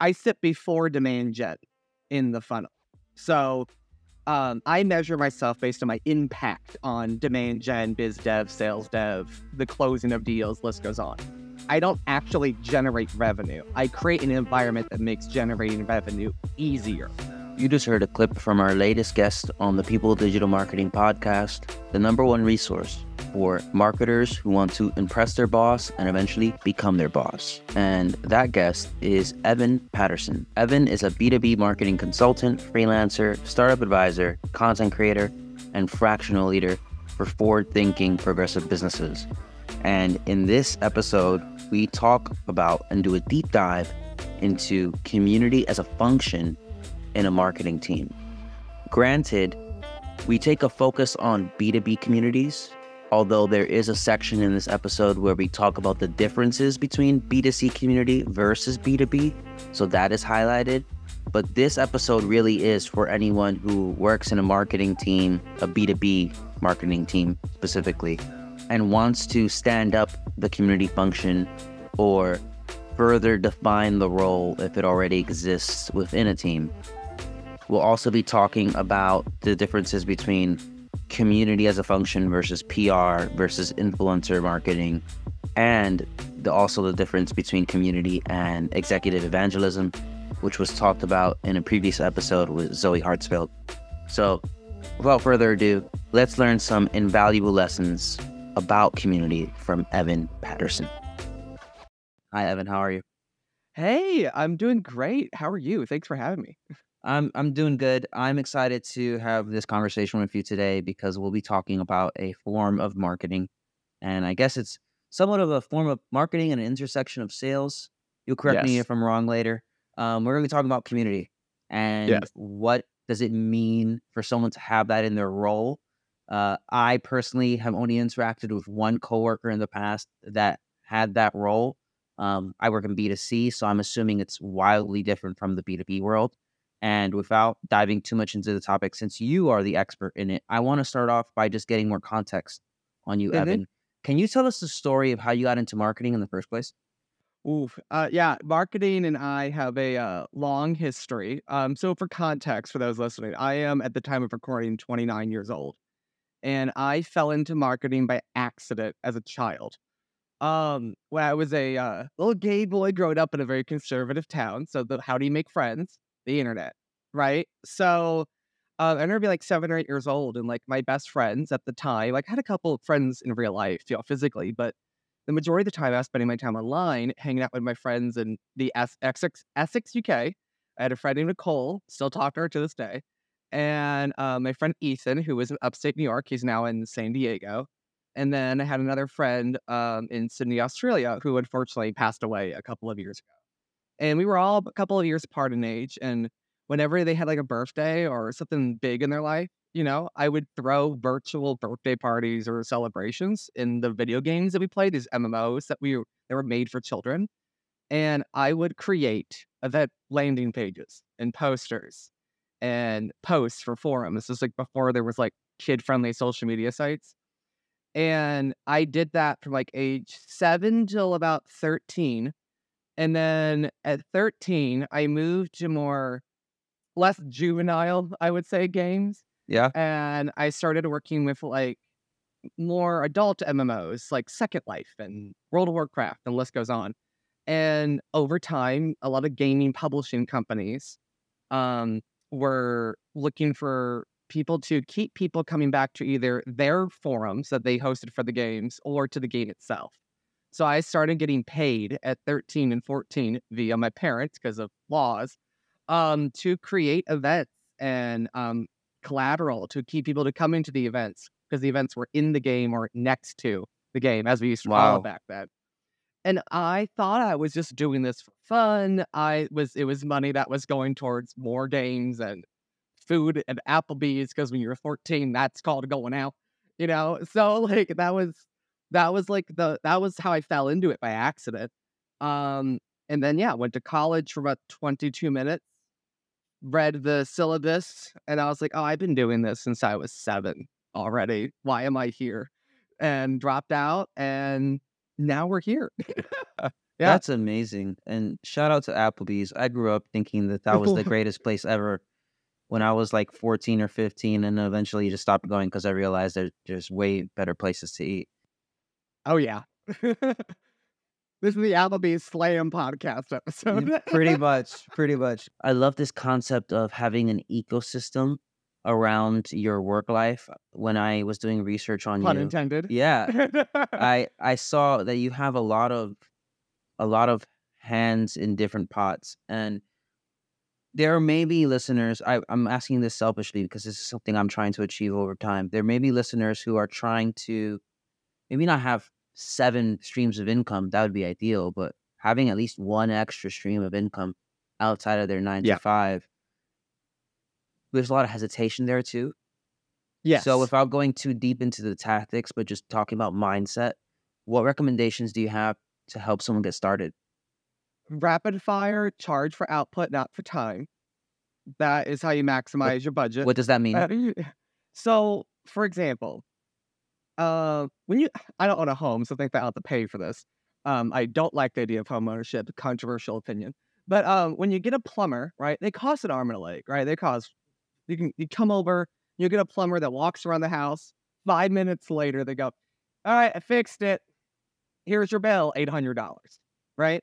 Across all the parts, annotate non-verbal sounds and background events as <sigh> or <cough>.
I sit before demand gen in the funnel. So um, I measure myself based on my impact on demand gen, biz dev, sales dev, the closing of deals, list goes on. I don't actually generate revenue. I create an environment that makes generating revenue easier. You just heard a clip from our latest guest on the People Digital Marketing Podcast, the number one resource for marketers who want to impress their boss and eventually become their boss. And that guest is Evan Patterson. Evan is a B2B marketing consultant, freelancer, startup advisor, content creator, and fractional leader for forward thinking progressive businesses. And in this episode, we talk about and do a deep dive into community as a function in a marketing team. Granted, we take a focus on B2B communities, although there is a section in this episode where we talk about the differences between B2C community versus B2B. So that is highlighted. But this episode really is for anyone who works in a marketing team, a B2B marketing team specifically, and wants to stand up the community function or further define the role if it already exists within a team. We'll also be talking about the differences between community as a function versus PR versus influencer marketing, and the, also the difference between community and executive evangelism, which was talked about in a previous episode with Zoe Hartsfield. So, without further ado, let's learn some invaluable lessons about community from Evan Patterson. Hi, Evan. How are you? Hey, I'm doing great. How are you? Thanks for having me. <laughs> I'm I'm doing good. I'm excited to have this conversation with you today because we'll be talking about a form of marketing, and I guess it's somewhat of a form of marketing and an intersection of sales. You'll correct me if I'm wrong later. Um, we're going to be talking about community and Yes. what does it mean for someone to have that in their role. Uh, I personally have only interacted with one coworker in the past that had that role. Um, I work in B2C, so I'm assuming it's wildly different from the B2B world. And without diving too much into the topic, since you are the expert in it, I want to start off by just getting more context on you, Mhm. Evan. Can you tell us the story of how you got into marketing in the first place? Oof. Uh, yeah, marketing and I have a uh, long history. Um, so for context, for those listening, I am at the time of recording 29 years old, and I fell into marketing by accident as a child. Um, when I was a uh, little gay boy growing up in a very conservative town, so the how do you make friends? The internet, right? So uh, I remember like seven or eight years old, and like my best friends at the time, like I had a couple of friends in real life, you know, physically, but the majority of the time I was spending my time online, hanging out with my friends in the Essex, Essex, UK. I had a friend named Nicole, still talk to her to this day, and uh, my friend Ethan, who was in upstate New York. He's now in San Diego. And then I had another friend um, in Sydney, Australia, who unfortunately passed away a couple of years ago. And we were all a couple of years apart in age. And whenever they had like a birthday or something big in their life, you know, I would throw virtual birthday parties or celebrations in the video games that we played, these MMOs that we that were made for children. And I would create event landing pages and posters and posts for forums. This is like before there was like kid-friendly social media sites. And I did that from like age seven till about 13. And then at 13, I moved to more less juvenile, I would say, games. Yeah. And I started working with like more adult MMOs like Second Life and World of Warcraft, and the list goes on. And over time, a lot of gaming publishing companies um, were looking for people to keep people coming back to either their forums that they hosted for the games or to the game itself. So I started getting paid at 13 and 14 via my parents because of laws um, to create events and um, collateral to keep people to come into the events because the events were in the game or next to the game, as we used to call it back then. And I thought I was just doing this for fun. I was it was money that was going towards more games and food and Applebee's because when you're 14, that's called going out, you know. So like that was that was like the that was how I fell into it by accident. Um, and then yeah, went to college for about 22 minutes, read the syllabus, and I was like, oh, I've been doing this since I was seven already. Why am I here? And dropped out, and now we're here. <laughs> Yeah. That's amazing. And shout out to Applebee's. I grew up thinking that that was the <laughs> greatest place ever when I was like 14 or 15, and eventually just stopped going because I realized there, there's way better places to eat. Oh yeah. <laughs> this is the Applebee's Slam podcast episode. pretty <laughs> much, pretty much. I love this concept of having an ecosystem around your work life. When I was doing research on Pun you, intended. yeah, <laughs> I I saw that you have a lot of a lot of hands in different pots and there may be listeners I, i'm asking this selfishly because this is something i'm trying to achieve over time there may be listeners who are trying to maybe not have seven streams of income that would be ideal but having at least one extra stream of income outside of their nine Yeah. to five there's a lot of hesitation there too Yeah. so without going too deep into the tactics, but just talking about mindset, what recommendations do you have to help someone get started? rapid fire, charge for output, not for time. That is how you maximize your budget. What does that mean? Uh, so, for example, uh, when you, I don't own a home, so think that I'll have to pay for this. Um, I don't like the idea of homeownership, controversial opinion. But um, when you get a plumber, right, they cost an arm and a leg, right? They cost, you can, you come over, you get a plumber that walks around the house. Five minutes later, they go, all right, I fixed it. Here's your bill, $800, right?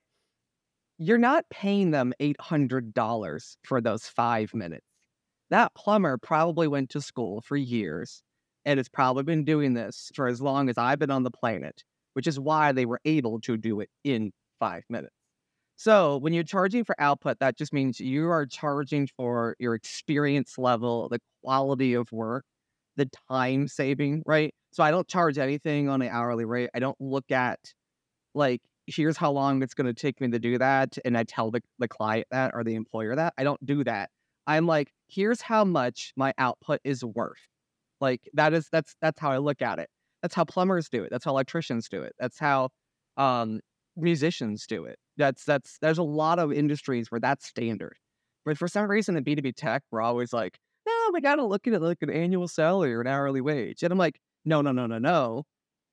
You're not paying them $800 for those five minutes that plumber probably went to school for years and it's probably been doing this for as long as I've been on the planet, which is why they were able to do it in five minutes. So when you're charging for output, that just means you are charging for your experience level, the quality of work, the time saving, right? So I don't charge anything on an hourly rate. I don't look at like, here's how long it's going to take me to do that. And I tell the, the client that or the employer that. I don't do that. I'm like, here's how much my output is worth. Like that is that's that's how I look at it. That's how plumbers do it. That's how electricians do it. That's how um musicians do it. That's that's there's a lot of industries where that's standard. But for some reason in B2B tech, we're always like, no, we gotta look at it like an annual salary or an hourly wage. And I'm like, no, no, no, no, no.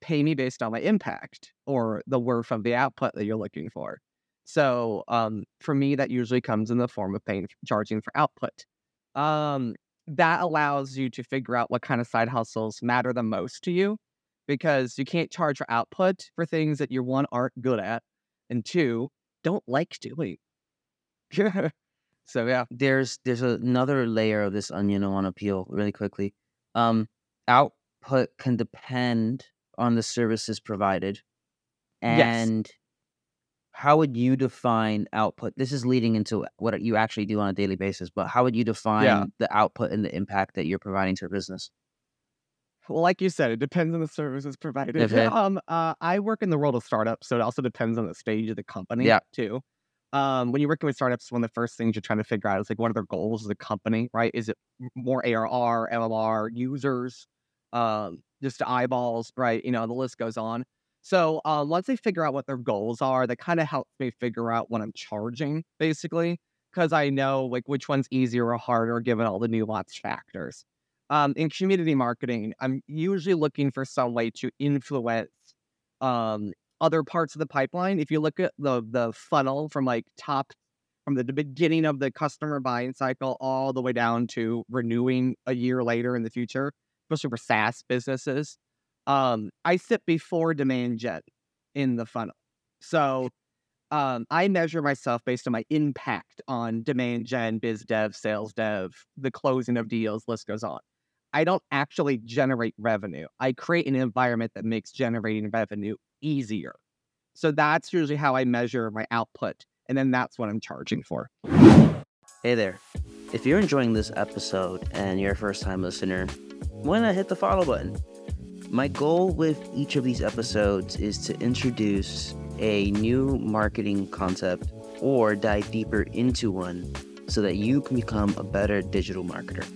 Pay me based on my impact or the worth of the output that you're looking for. So um, for me, that usually comes in the form of paying charging for output. Um, that allows you to figure out what kind of side hustles matter the most to you, because you can't charge for output for things that you one aren't good at, and two don't like doing. <laughs> so yeah, There's there's another layer of this onion I want to peel really quickly. Um, output can depend on the services provided, Yes. How would you define output? This is leading into what you actually do on a daily basis, but how would you define the output and the impact that you're providing to a business? well, like you said, it depends on the services provided. Okay. <laughs> Um, uh, I work in the world of startups, so it also depends on the stage of the company. Yeah. too. Um, when you're working with startups, one of the first things you're trying to figure out is like, what are their goals as a company, right? Is it more ARR, MMR, users, um, just eyeballs, right? You know, the list goes on. So uh, once they figure out what their goals are, that kind of helps me figure out what I'm charging, basically, because I know like which one's easier or harder given all the nuanced factors. Um, in community marketing, I'm usually looking for some way to influence um, other parts of the pipeline. If you look at the the funnel from like top from the beginning of the customer buying cycle all the way down to renewing a year later in the future, especially for SaaS businesses, um, I sit before demand gen in the funnel. So um, I measure myself based on my impact on demand gen, biz dev, sales dev, the closing of deals, list goes on. I don't actually generate revenue. I create an environment that makes generating revenue easier. So that's usually how I measure my output. And then that's what I'm charging for. Hey there. If you're enjoying this episode and you're a first time listener, why not hit the follow button? My goal with each of these episodes is to introduce a new marketing concept or dive deeper into one so that you can become a better digital marketer.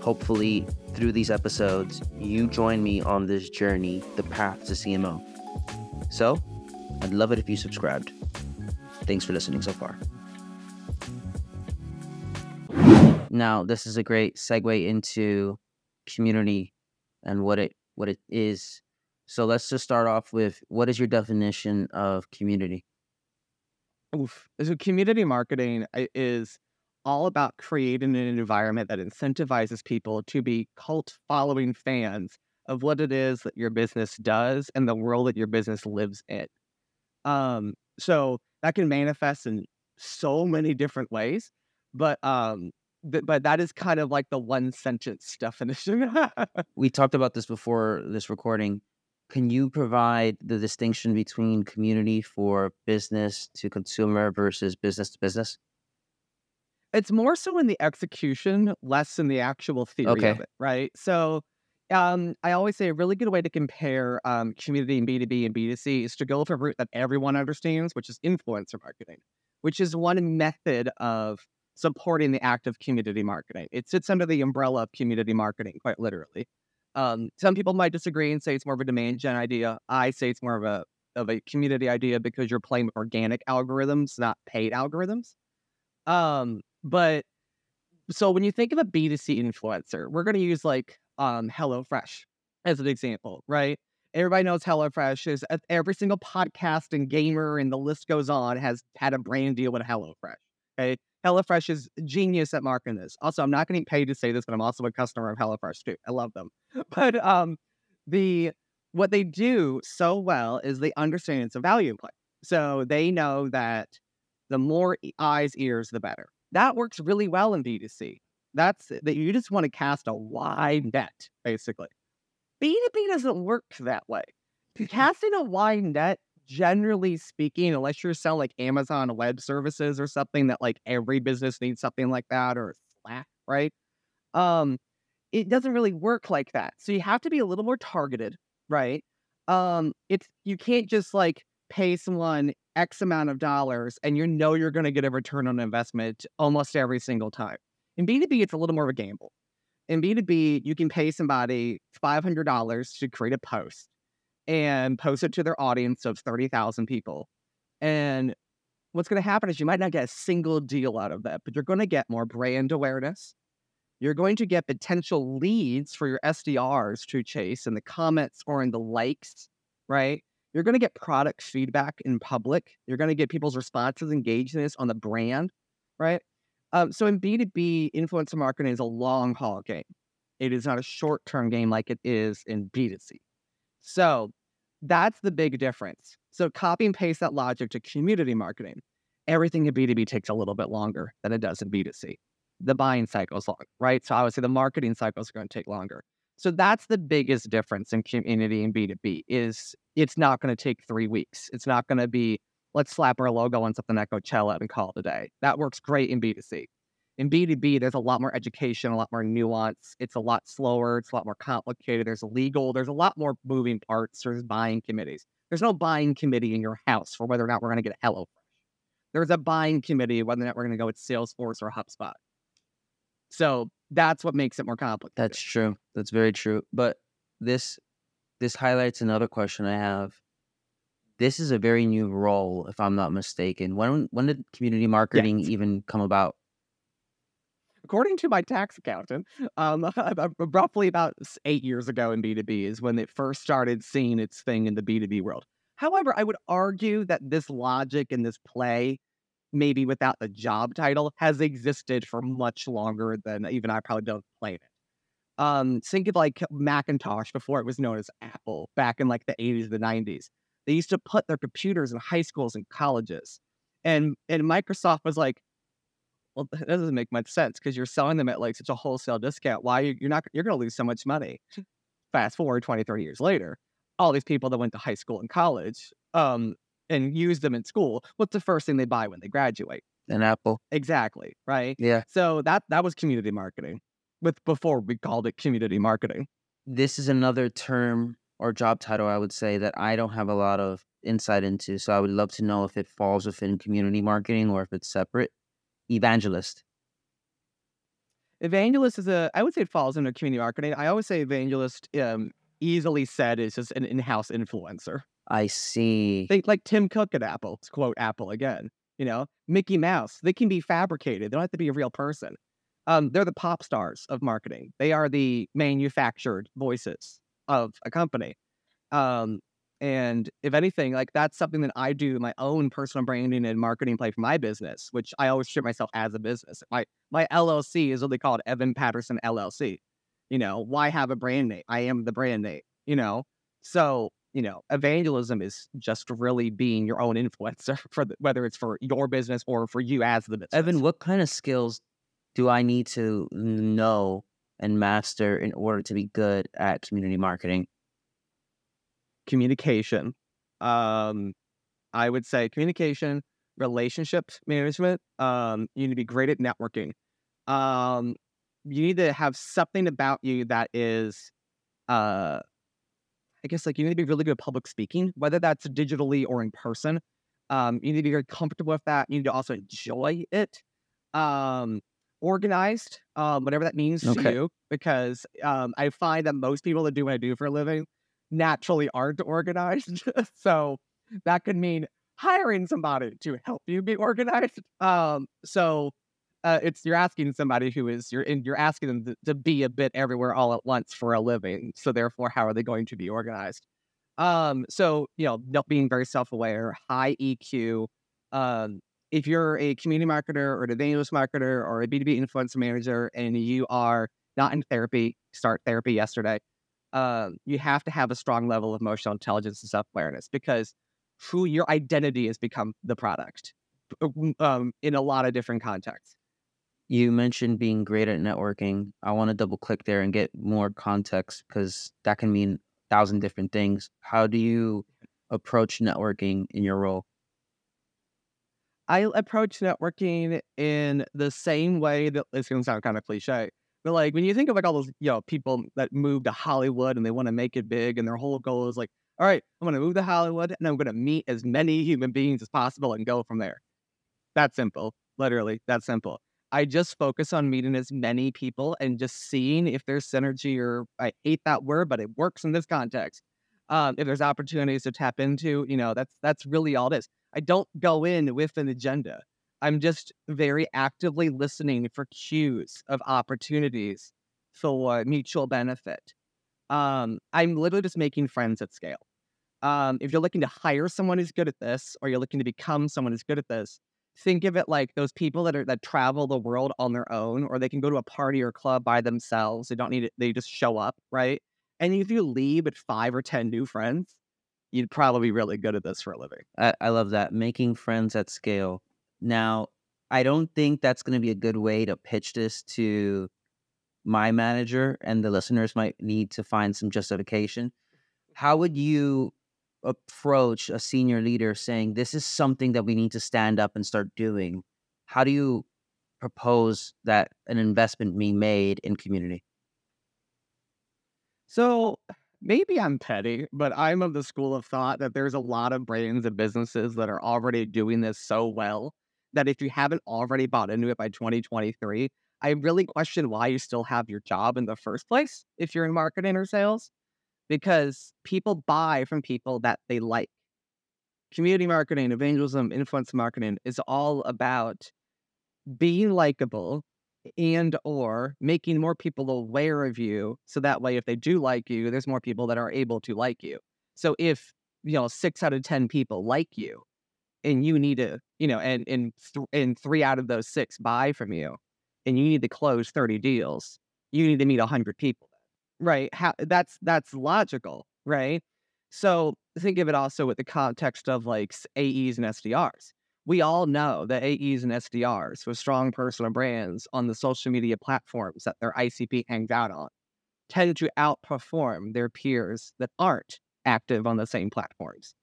Hopefully, through these episodes, you join me on this journey, the path to CMO. So, I'd love it if you subscribed. Thanks for listening so far. Now, this is a great segue into community and what it what it is. So let's just start off with what is your definition of community? Oof. So community marketing is all about creating an environment that incentivizes people to be cult following fans of what it is that your business does and the world that your business lives in. Um, so that can manifest in so many different ways, but um, th- but that is kind of like the one sentence <laughs> definition. we talked about this before this recording. Can you provide the distinction between community for business to consumer versus business to business? It's more so in the execution, less in the actual theory Okay. of it, right? So, um, I always say a really good way to compare um, community and B2B and B2C is to go with a route that everyone understands, which is influencer marketing, which is one method of supporting the act of community marketing. It sits under the umbrella of community marketing, quite literally. Um, some people might disagree and say it's more of a demand gen idea. I say it's more of a of a community idea because you're playing organic algorithms, not paid algorithms. Um, but so when you think of a B2C influencer, we're going to use like um HelloFresh as an example, right? Everybody knows HelloFresh is uh, every single podcast and gamer and the list goes on has had a brand deal with HelloFresh. Okay. HelloFresh is genius at marketing this. Also, I'm not getting paid to say this, but I'm also a customer of HelloFresh too. I love them. <laughs> But um the what they do so well is they understand it's a value play. So they know that the more eyes, ears, the better. That works really well in B2C. That's that you just want to cast a wide net, basically. B2B doesn't work that way. <laughs> Casting a wide net, generally speaking, unless you're selling like Amazon Web Services or something that like every business needs something like that or Slack, right? Um, it doesn't really work like that. So you have to be a little more targeted, right? Um, it's you can't just like pay someone X amount of dollars and you know you're going to get a return on investment almost every single time. In B2B, it's a little more of a gamble. In B2B, you can pay somebody $500 to create a post and post it to their audience of 30,000 people. And what's going to happen is you might not get a single deal out of that, but you're going to get more brand awareness. You're going to get potential leads for your SDRs to chase in the comments or in the likes, right? You're going to get product feedback in public. You're going to get people's responses, engagements on the brand, right? Um, so in B2B, influencer marketing is a long haul game. It is not a short term game like it is in B2C. So that's the big difference. So copy and paste that logic to community marketing. Everything in B2B takes a little bit longer than it does in B2C. The buying cycle is long, right? So I would say the marketing cycles are going to take longer. So that's the biggest difference in community and B2B is it's not going to take three weeks. It's not going to be let's slap our logo on something at Coachella and call it a day. That works great in B2C. In B2B, there's a lot more education, a lot more nuance. It's a lot slower. It's a lot more complicated. There's legal. There's a lot more moving parts. There's buying committees. There's no buying committee in your house for whether or not we're going to get HelloFresh. There's a buying committee whether or not we're going to go with Salesforce or HubSpot. So that's what makes it more complicated. That's true. That's very true. But this this highlights another question I have. This is a very new role, if I'm not mistaken. When when did community marketing Yes. even come about? According to my tax accountant, um, <laughs> roughly about eight years ago in B2B is when it first started seeing its thing in the B2B world. However, I would argue that this logic and this play, maybe without the job title, has existed for much longer than even I probably don't play it. Um, think of like Macintosh before it was known as Apple back in like the 80s, the 90s. They used to put their computers in high schools and colleges. And and Microsoft was like, well, that doesn't make much sense because you're selling them at like such a wholesale discount. Why you- you're not you're going to lose so much money. <laughs> Fast forward 20, 30 years later, all these people that went to high school and college um, and used them in school, what's the first thing they buy when they graduate? An Apple? Exactly, right? Yeah. So that that was community marketing. With before we called it community marketing. This is another term or job title I would say that I don't have a lot of insight into. So I would love to know if it falls within community marketing or if it's separate. Evangelist. Evangelist is a I would say it falls under community marketing. I always say evangelist um, easily said is just an in-house influencer. I see. Think like Tim Cook at Apple, to quote Apple again. You know, Mickey Mouse, they can be fabricated. They don't have to be a real person. Um, they're the pop stars of marketing. They are the manufactured voices of a company. Um, And if anything, like that's something that I do my own personal branding and marketing play for my business, which I always treat myself as a business. My my LLC is what they call it, Evan Patterson LLC. You know, why have a brand name? I am the brand name, you know? So, you know, evangelism is just really being your own <laughs> influencer for the, whether it's for your business or for you as the business. Evan, what kind of skills do I need to know and master in order to be good at community marketing? Communication. Um, I would say communication, relationships management. Um, you need to be great at networking. Um, you need to have something about you that is, uh, I guess, like you need to be really good at public speaking, whether that's digitally or in person. Um, you need to be very comfortable with that. You need to also enjoy it. Um, organized, um, whatever that means Okay. to you, because um, I find that most people that do what I do for a living naturally aren't organized. <laughs> so that could mean hiring somebody to help you be organized. Um, so uh, it's you're asking somebody who is you're in, you're asking them to, to be a bit everywhere all at once for a living. So therefore, how are they going to be organized? Um, so you know, being very self-aware, high EQ. Um, if you're a community marketer or an evangelist marketer or a B2B influencer manager and you are not in therapy, start therapy yesterday um, you have to have a strong level of emotional intelligence and self awareness because who your identity has become the product um, in a lot of different contexts. You mentioned being great at networking. I want to double click there and get more context because that can mean a thousand different things. How do you approach networking in your role? I approach networking in the same way that it's going to sound kind of cliche, but like when you think of like all those you know people that move to Hollywood and they want to make it big, and their whole goal is like, all right, I'm going to move to Hollywood and I'm going to meet as many human beings as possible and go from there. That simple, literally, that simple. I just focus on meeting as many people and just seeing if there's synergy or I hate that word, but it works in this context. Um, if there's opportunities to tap into, you know, that's that's really all it is. I don't go in with an agenda. I'm just very actively listening for cues of opportunities for mutual benefit. Um, I'm literally just making friends at scale. Um, if you're looking to hire someone who's good at this, or you're looking to become someone who's good at this, think of it like those people that are that travel the world on their own, or they can go to a party or club by themselves. They don't need it; they just show up, right? And if you leave with five or ten new friends, you'd probably be really good at this for a living. I, I love that. Making friends at scale. Now, I don't think that's going to be a good way to pitch this to my manager, and the listeners might need to find some justification. How would you approach a senior leader saying, This is something that we need to stand up and start doing? How do you propose that an investment be made in community? So maybe I'm petty, but I'm of the school of thought that there's a lot of brands and businesses that are already doing this so well that if you haven't already bought into it by 2023, I really question why you still have your job in the first place if you're in marketing or sales, because people buy from people that they like. Community marketing, evangelism, influence marketing is all about being likable and or making more people aware of you so that way if they do like you there's more people that are able to like you so if you know six out of ten people like you and you need to you know and and, th- and three out of those six buy from you and you need to close 30 deals you need to meet 100 people right How, that's that's logical right so think of it also with the context of like aes and sdrs we all know that AEs and SDRs with strong personal brands on the social media platforms that their ICP hangs out on tend to outperform their peers that aren't active on the same platforms.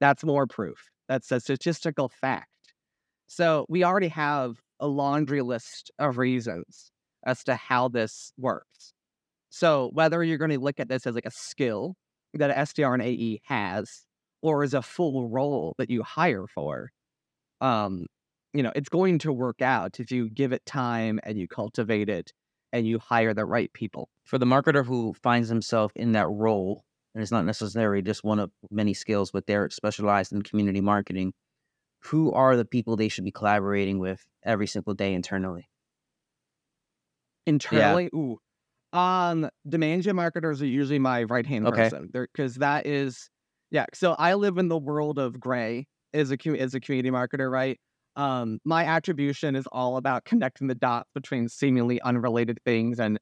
That's more proof. That's a statistical fact. So we already have a laundry list of reasons as to how this works. So whether you're going to look at this as like a skill that an SDR and AE has, or as a full role that you hire for, um, you know, it's going to work out if you give it time and you cultivate it and you hire the right people. For the marketer who finds himself in that role, and it's not necessarily just one of many skills, but they're specialized in community marketing, who are the people they should be collaborating with every single day internally? Internally, ooh. Um, demand gen marketers are usually my right hand Okay. person. because that is Yeah. So I live in the world of gray as a as a community marketer, right? Um, my attribution is all about connecting the dots between seemingly unrelated things and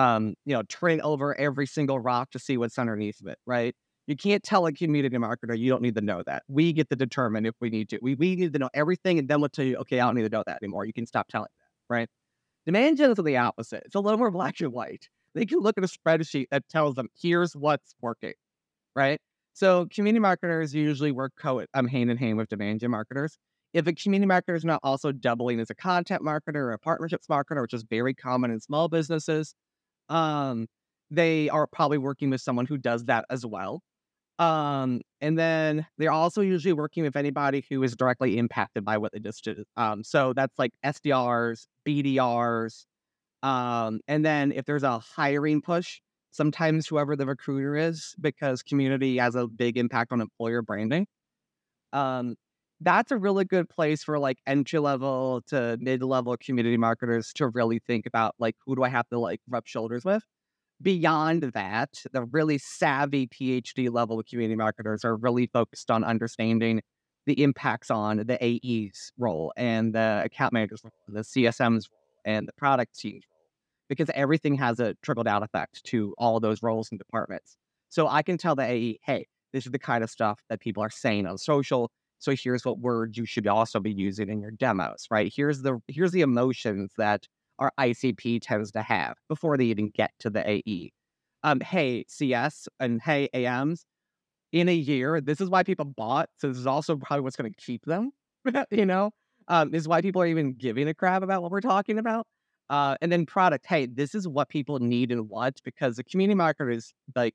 um, you know, turning over every single rock to see what's underneath of it, right? You can't tell a community marketer you don't need to know that. We get to determine if we need to. We, we need to know everything and then we'll tell you, okay, I don't need to know that anymore. You can stop telling that, right? Demand gen is the opposite. It's a little more black and white. They can look at a spreadsheet that tells them, here's what's working, right? So community marketers usually work co um, hand in hand with demand gen marketers. If a community marketer is not also doubling as a content marketer or a partnerships marketer, which is very common in small businesses, um, they are probably working with someone who does that as well. Um, and then they're also usually working with anybody who is directly impacted by what they just did. Um, so that's like SDRs, BDRs. Um, and then if there's a hiring push, sometimes whoever the recruiter is, because community has a big impact on employer branding. Um, that's a really good place for like entry level to mid level community marketers to really think about like who do I have to like rub shoulders with. Beyond that, the really savvy PhD level community marketers are really focused on understanding the impacts on the AE's role and the account manager's role, the CSM's role, and the product role, because everything has a trickle down effect to all those roles and departments. So I can tell the AE, hey, this is the kind of stuff that people are saying on social so here's what words you should also be using in your demos, right? Here's the here's the emotions that our ICP tends to have before they even get to the AE. Um, hey, CS and hey, AMs, in a year, this is why people bought. So this is also probably what's going to keep them, <laughs> you know? Um, this is why people are even giving a crap about what we're talking about. Uh, and then product, hey, this is what people need and want because the community marketer is like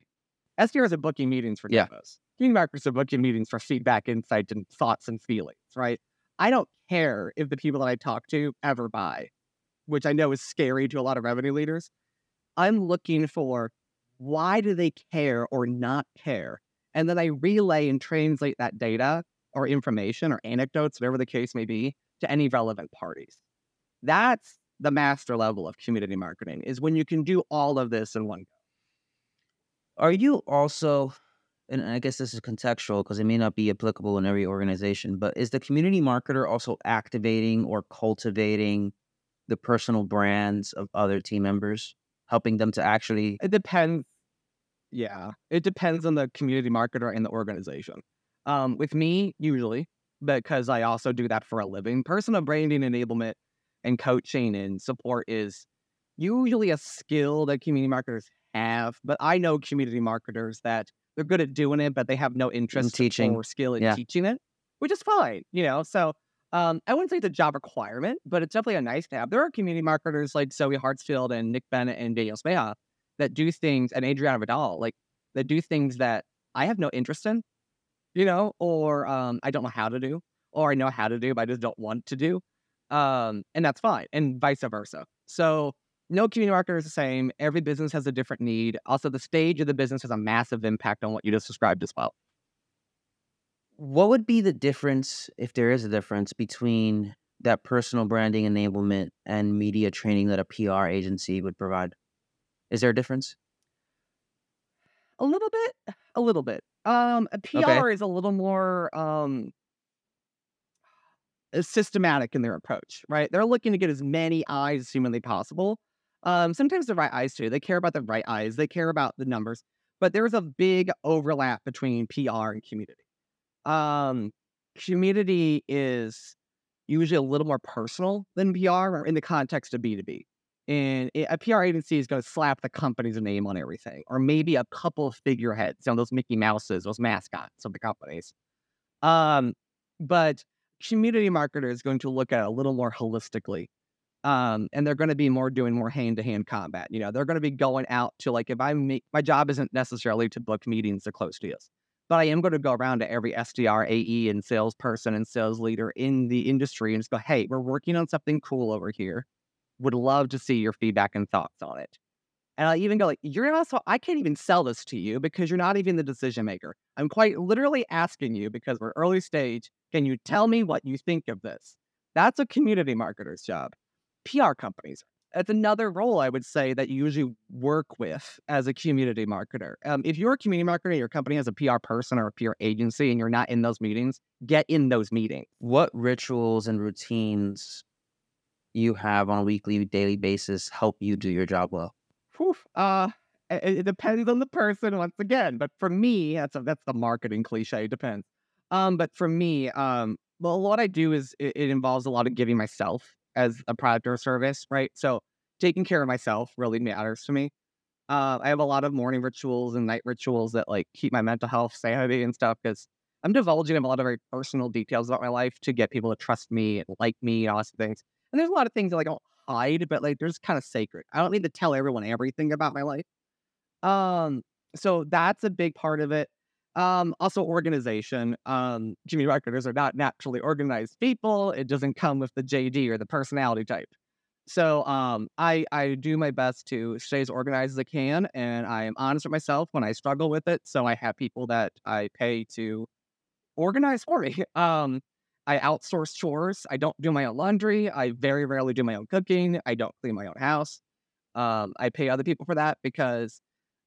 SDRs are booking meetings for yeah. demos team marketers are booking meetings for feedback, insights, and thoughts and feelings, right? I don't care if the people that I talk to ever buy, which I know is scary to a lot of revenue leaders. I'm looking for why do they care or not care? And then I relay and translate that data or information or anecdotes, whatever the case may be, to any relevant parties. That's the master level of community marketing is when you can do all of this in one go. Are you also and I guess this is contextual because it may not be applicable in every organization, but is the community marketer also activating or cultivating the personal brands of other team members, helping them to actually? It depends. Yeah, it depends on the community marketer and the organization. Um, with me, usually, because I also do that for a living, personal branding enablement and coaching and support is usually a skill that community marketers have. But I know community marketers that they're good at doing it, but they have no interest in teaching or skill in yeah. teaching it, which is fine, you know. So um, I wouldn't say it's a job requirement, but it's definitely a nice to have. There are community marketers like Zoe Hartsfield and Nick Bennett and Daniel Smeja that do things, and Adriana Vidal, like that do things that I have no interest in, you know, or um, I don't know how to do, or I know how to do, but I just don't want to do. Um, and that's fine, and vice versa. So no community marketer is the same. Every business has a different need. Also, the stage of the business has a massive impact on what you just described as well. What would be the difference, if there is a difference, between that personal branding enablement and media training that a PR agency would provide? Is there a difference? A little bit, a little bit. Um, a PR okay. is a little more um systematic in their approach, right? They're looking to get as many eyes as humanly possible um, sometimes the right eyes too. They care about the right eyes. They care about the numbers. But there's a big overlap between PR and community. Um, community is usually a little more personal than PR or in the context of B2B. And a PR agency is going to slap the company's name on everything, or maybe a couple of figureheads, you know, those Mickey Mouses, those mascots of the companies. Um, but community marketer is going to look at it a little more holistically um, and they're going to be more doing more hand to hand combat. You know, they're going to be going out to like if I make my job isn't necessarily to book meetings to close deals, but I am going to go around to every SDR, AE, and salesperson and sales leader in the industry and just go, hey, we're working on something cool over here. Would love to see your feedback and thoughts on it. And I even go like, you're not so I can't even sell this to you because you're not even the decision maker. I'm quite literally asking you because we're early stage. Can you tell me what you think of this? That's a community marketer's job. PR companies. That's another role I would say that you usually work with as a community marketer. Um, if you're a community marketer, your company has a PR person or a PR agency, and you're not in those meetings, get in those meetings. What rituals and routines you have on a weekly, daily basis help you do your job well? Whew, uh, it, it depends on the person once again, but for me, that's a, that's the marketing cliche. It depends. Um, but for me, um, well, what I do is it, it involves a lot of giving myself as a product or service, right? So taking care of myself really matters to me. Uh, I have a lot of morning rituals and night rituals that like keep my mental health sanity and stuff because I'm divulging a lot of very personal details about my life to get people to trust me and like me and all of things. And there's a lot of things that like, I don't hide, but like there's kind of sacred. I don't need to tell everyone everything about my life. Um, so that's a big part of it. Um, also organization. Um, community marketers are not naturally organized people. It doesn't come with the JD or the personality type. So um, I I do my best to stay as organized as I can, and I am honest with myself when I struggle with it. So I have people that I pay to organize for me. <laughs> Um, I outsource chores. I don't do my own laundry. I very rarely do my own cooking. I don't clean my own house. Um, I pay other people for that because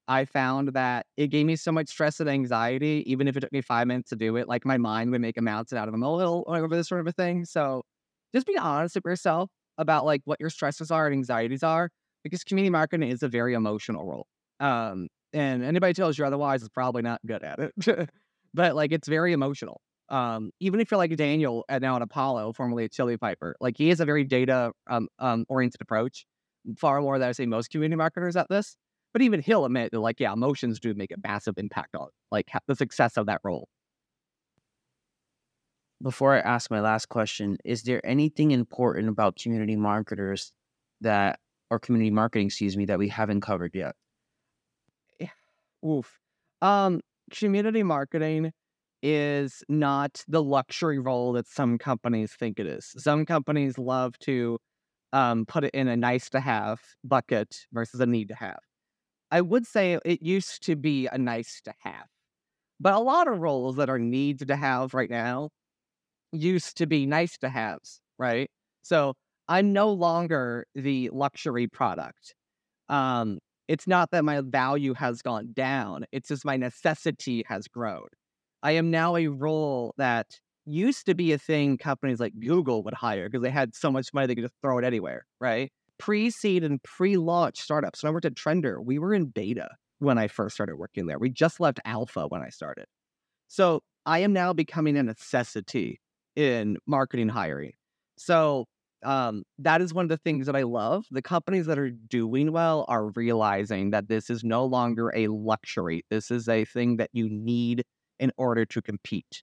I found that it gave me so much stress and anxiety, even if it took me five minutes to do it. Like my mind would make a mountain out of a molehill over this sort of a thing. So just be honest with yourself about like what your stresses are and anxieties are, because community marketing is a very emotional role. Um, and anybody tells you otherwise is probably not good at it. <laughs> but like it's very emotional. Um, even if you're like Daniel at now at Apollo, formerly at Chili Piper, like he has a very data um, um oriented approach, far more than I say most community marketers at this. But even he'll admit that, like, yeah, emotions do make a massive impact on like the success of that role. Before I ask my last question, is there anything important about community marketers that, or community marketing, excuse me, that we haven't covered yet? Oof. Um, community marketing is not the luxury role that some companies think it is. Some companies love to um, put it in a nice to have bucket versus a need to have. I would say it used to be a nice to have, but a lot of roles that are needs to have right now used to be nice to haves, right? So I'm no longer the luxury product. Um, it's not that my value has gone down, it's just my necessity has grown. I am now a role that used to be a thing companies like Google would hire because they had so much money they could just throw it anywhere, right? Pre-seed and pre-launch startups. When I worked at Trender, we were in beta when I first started working there. We just left alpha when I started. So I am now becoming a necessity in marketing hiring. So um, that is one of the things that I love. The companies that are doing well are realizing that this is no longer a luxury. This is a thing that you need in order to compete.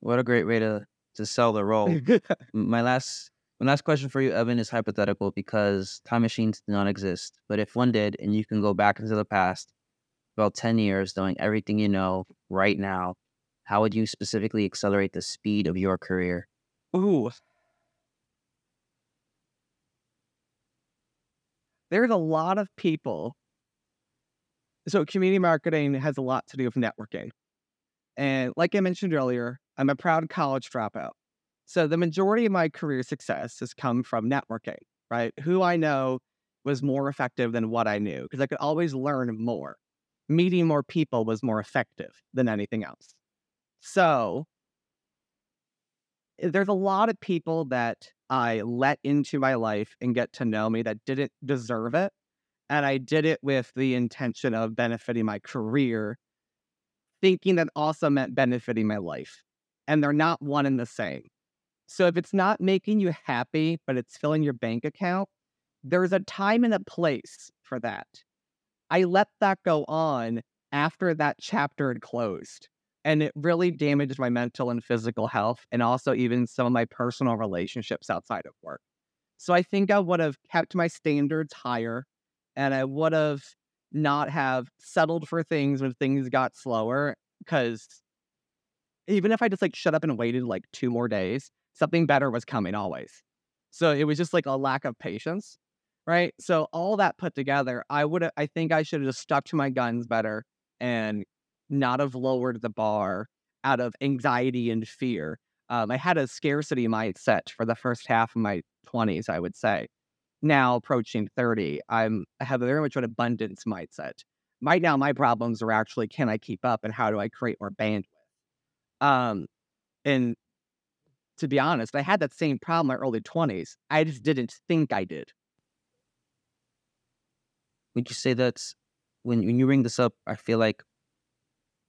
What a great way to to sell the role. <laughs> My last my last question for you, Evan, is hypothetical because time machines do not exist. But if one did, and you can go back into the past about 10 years, knowing everything you know right now, how would you specifically accelerate the speed of your career? Ooh. There's a lot of people. So, community marketing has a lot to do with networking. And like I mentioned earlier, I'm a proud college dropout. So the majority of my career success has come from networking, right? Who I know was more effective than what I knew because I could always learn more. Meeting more people was more effective than anything else. So there's a lot of people that I let into my life and get to know me that didn't deserve it. And I did it with the intention of benefiting my career, thinking that also meant benefiting my life. And they're not one and the same. So if it's not making you happy, but it's filling your bank account, there's a time and a place for that. I let that go on after that chapter had closed. And it really damaged my mental and physical health, and also even some of my personal relationships outside of work. So I think I would have kept my standards higher and I would have not have settled for things when things got slower. Cause even if I just like shut up and waited like two more days, something better was coming always. So it was just like a lack of patience, right? So all that put together, I would I think I should have just stuck to my guns better and not have lowered the bar out of anxiety and fear. Um, I had a scarcity mindset for the first half of my 20s, I would say. now approaching 30, I'm I have a very much an abundance mindset. Right now, my problems are actually can I keep up and how do I create more bandwidth? Um, and to be honest, I had that same problem in my early 20s. I just didn't think I did. Would you say that's when when you bring this up? I feel like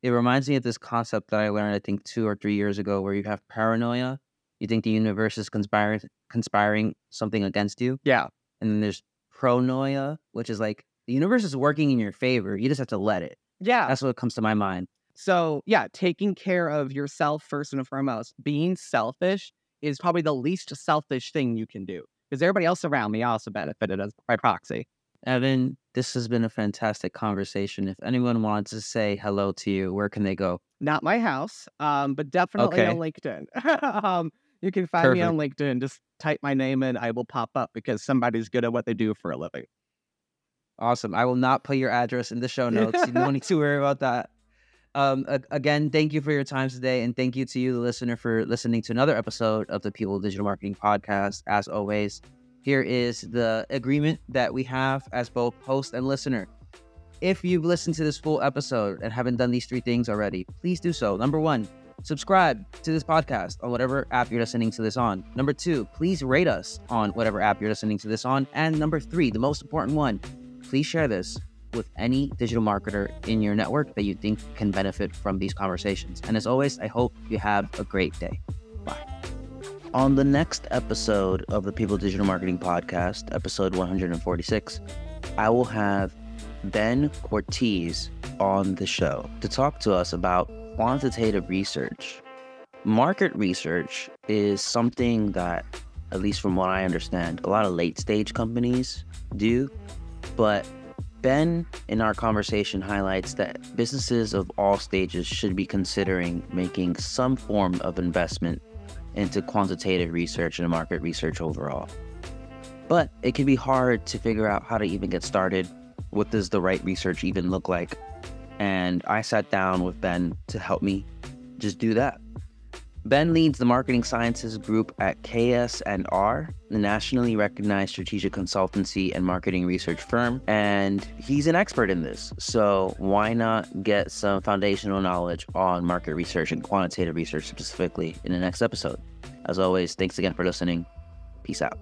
it reminds me of this concept that I learned, I think, two or three years ago, where you have paranoia. You think the universe is conspiring conspiring something against you, Yeah. and then there's pronoia, which is like the universe is working in your favor. You just have to let it. Yeah. That's what comes to my mind. So, yeah, taking care of yourself first and foremost, being selfish is probably the least selfish thing you can do because everybody else around me also benefited as by proxy. Evan, this has been a fantastic conversation. If anyone wants to say hello to you, where can they go? Not my house, um, but definitely on LinkedIn. <laughs> um, you can find me on LinkedIn. Just type my name in, I will pop up because somebody's good at what they do for a living. Awesome. I will not put your address in the show <laughs> notes. you don't need to worry about that. Um, again, thank you for your time today, and thank you to you, the listener, for listening to another episode of the People Digital Marketing Podcast. As always, here is the agreement that we have as both host and listener. If you've listened to this full episode and haven't done these three things already, please do so. Number one, subscribe to this podcast on whatever app you're listening to this on. Number two, please rate us on whatever app you're listening to this on. And number three, the most important one, please share this with any digital marketer in your network that you think can benefit from these conversations. And as always, I hope you have a great day. Bye. On the next episode of the People Digital Marketing Podcast, episode 146, I will have Ben Cortez on the show to talk to us about quantitative research. Market research is something that, at least from what I understand, a lot of late stage companies do, but Ben, in our conversation, highlights that businesses of all stages should be considering making some form of investment into quantitative research and market research overall. But it can be hard to figure out how to even get started. What does the right research even look like? And I sat down with Ben to help me just do that. Ben leads the marketing sciences group at KS&R, the nationally recognized strategic consultancy and marketing research firm, and he's an expert in this. So why not get some foundational knowledge on market research and quantitative research specifically in the next episode? As always, thanks again for listening. Peace out.